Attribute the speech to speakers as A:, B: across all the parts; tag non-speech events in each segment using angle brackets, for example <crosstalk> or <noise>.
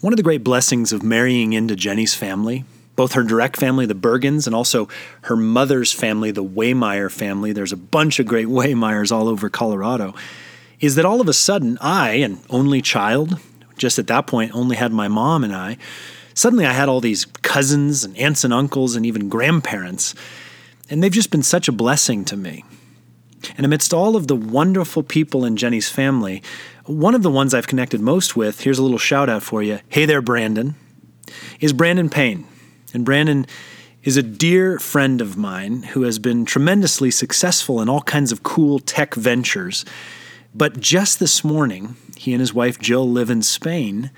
A: One of the great blessings of marrying into Jenny's family, both her direct family, the Bergens, and also her mother's family, the Waymeyer family, there's a bunch of great <laughs> Waymeyers all over Colorado, is that all of a sudden I, an only child, just at that point only had my mom and I, suddenly I had all these cousins and aunts and uncles and even grandparents. And they've just been such a blessing to me. And amidst all of the wonderful people in Jenny's family, one of the ones I've connected most with, here's a little shout out for you. Hey there, Brandon, is Brandon Payne. And Brandon is a dear friend of mine who has been tremendously successful in all kinds of cool tech ventures. But just this morning, he and his wife Jill live in Spain.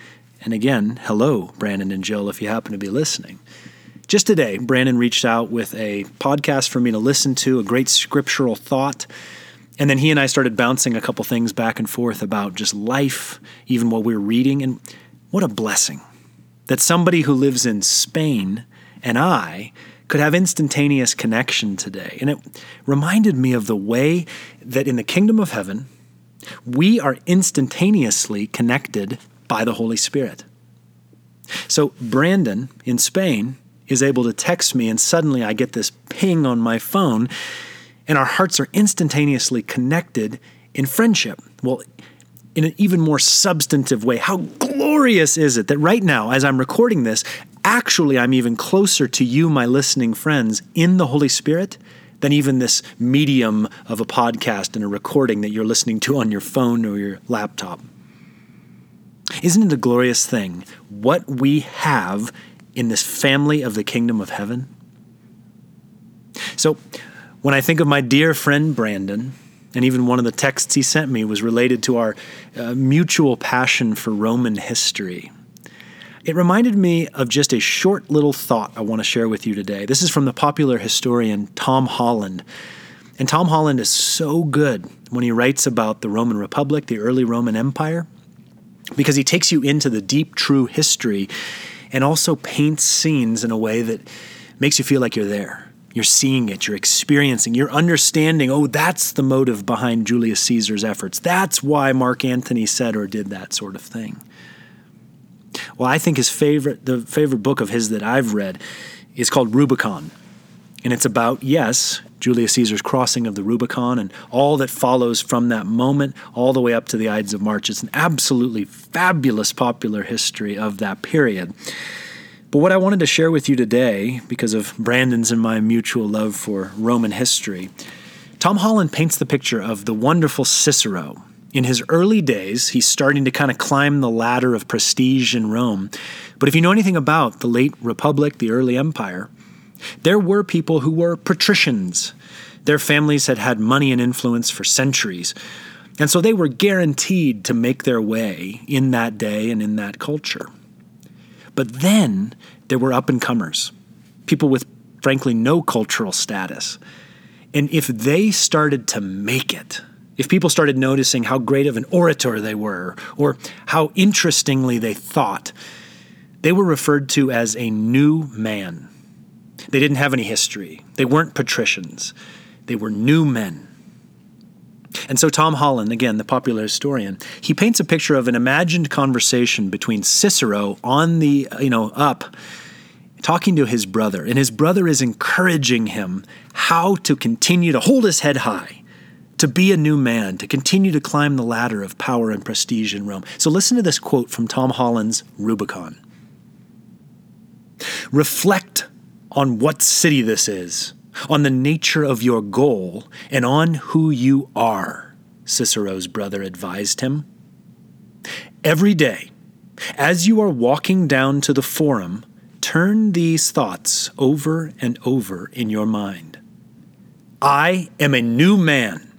A: And again, hello, Brandon and Jill, if you happen to be listening. Just today, Brandon reached out with a podcast for me to listen to, a great scriptural thought and then he and I started bouncing a couple things back and forth about just life, even what we are reading. And what a blessing that somebody who lives in Spain and I could have instantaneous connection today. And it reminded me of the way that in the kingdom of heaven, we are instantaneously connected by the Holy Spirit. So, Brandon in Spain is able to text me, and suddenly I get this ping on my phone and our hearts are instantaneously connected in friendship. Well, in an even more substantive way, how glorious is it that right now, as I'm recording this, actually I'm even closer to you, my listening friends, in the Holy Spirit than even this medium of a podcast and a recording that you're listening to on your phone or your laptop. Isn't it a glorious thing what we have in this family of the kingdom of heaven? So, when I think of my dear friend Brandon, and even one of the texts he sent me was related to our uh, mutual passion for Roman history. It reminded me of just a short little thought I want to share with you today. This is from the popular historian Tom Holland. And Tom Holland is so good when he writes about the Roman Republic, the early Roman Empire, because he takes you into the deep, true history and also paints scenes in a way that makes you feel like you're there. You're seeing it, you're experiencing, you're understanding, oh, that's the motive behind Julius Caesar's efforts. That's why Mark Antony said or did that sort of thing. Well, I think his favorite, the favorite book of his that I've read is called Rubicon. And it's about, yes, Julius Caesar's crossing of the Rubicon and all that follows from that moment all the way up to the Ides of March. It's an absolutely fabulous popular history of that period. But what I wanted to share with you today, because of Brandon's and my mutual love for Roman history, Tom Holland paints the picture of the wonderful Cicero. In his early days, he's starting to kind of climb the ladder of prestige in Rome. But if you know anything about the late Republic, the early empire, there were people who were patricians. Their families had had money and influence for centuries. And so they were guaranteed to make their way in that day and in that culture. But then there were up and comers, people with frankly no cultural status. And if they started to make it, if people started noticing how great of an orator they were, or how interestingly they thought, they were referred to as a new man. They didn't have any history. They weren't patricians. They were new men. And so Tom Holland, again, the popular historian, he paints a picture of an imagined conversation between Cicero on the, you know, up talking to his brother, and his brother is encouraging him how to continue to hold his head high, to be a new man, to continue to climb the ladder of power and prestige in Rome. So listen to this quote from Tom Holland's Rubicon Reflect on what city this is on the nature of your goal, and on who you are, Cicero's brother advised him. Every day, as you are walking down to the forum, turn these thoughts over and over in your mind. I am a new man.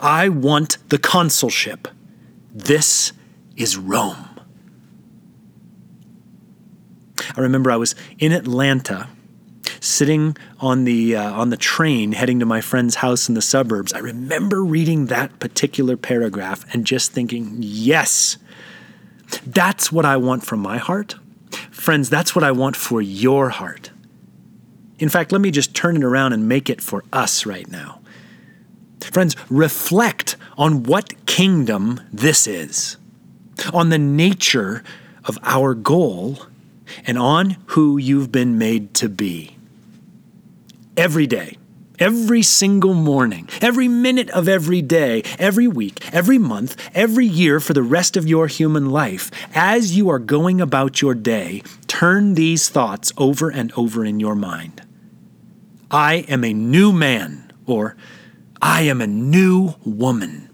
A: I want the consulship. This is Rome. I remember I was in Atlanta sitting on the uh, on the train heading to my friend's house in the suburbs, I remember reading that particular paragraph and just thinking, "Yes. That's what I want from my heart. Friends, that's what I want for your heart." In fact, let me just turn it around and make it for us right now. Friends, reflect on what kingdom this is, on the nature of our goal and on who you've been made to be. Every day, every single morning, every minute of every day, every week, every month, every year for the rest of your human life, as you are going about your day, turn these thoughts over and over in your mind. I am a new man, or I am a new woman.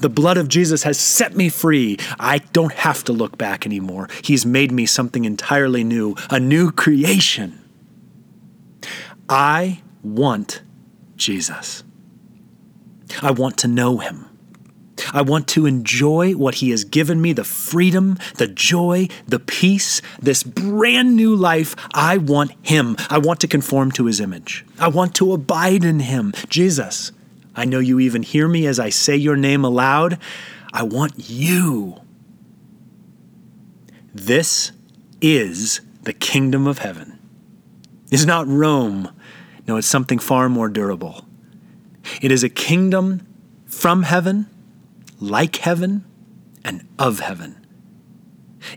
A: The blood of Jesus has set me free. I don't have to look back anymore. He's made me something entirely new, a new creation. I want Jesus. I want to know him. I want to enjoy what He has given me the freedom, the joy, the peace, this brand new life. I want Him. I want to conform to His image. I want to abide in Him. Jesus, I know you even hear me as I say your name aloud. I want you. This is the kingdom of heaven. It's not Rome no, it's something far more durable. It is a kingdom from heaven, like heaven, and of heaven.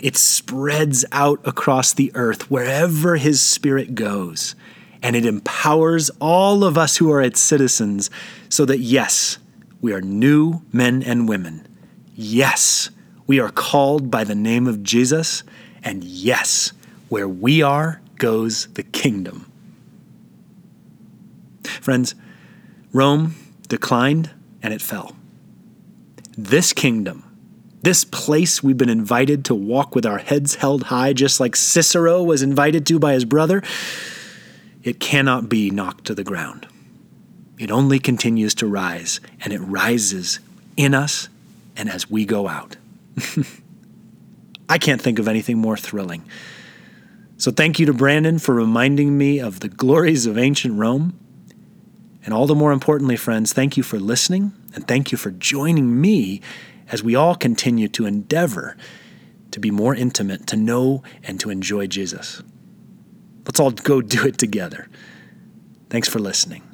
A: It spreads out across the earth wherever His Spirit goes, and it empowers all of us who are its citizens so that, yes, we are new men and women. Yes, we are called by the name of Jesus, and yes, where we are goes the kingdom. Friends, Rome declined and it fell. This kingdom, this place we've been invited to walk with our heads held high, just like Cicero was invited to by his brother, it cannot be knocked to the ground. It only continues to rise, and it rises in us and as we go out. <laughs> I can't think of anything more thrilling. So, thank you to Brandon for reminding me of the glories of ancient Rome and all the more importantly, friends, thank you for listening and thank you for joining me as we all continue to endeavor to be more intimate, to know and to enjoy Jesus. Let's all go do it together. Thanks for listening.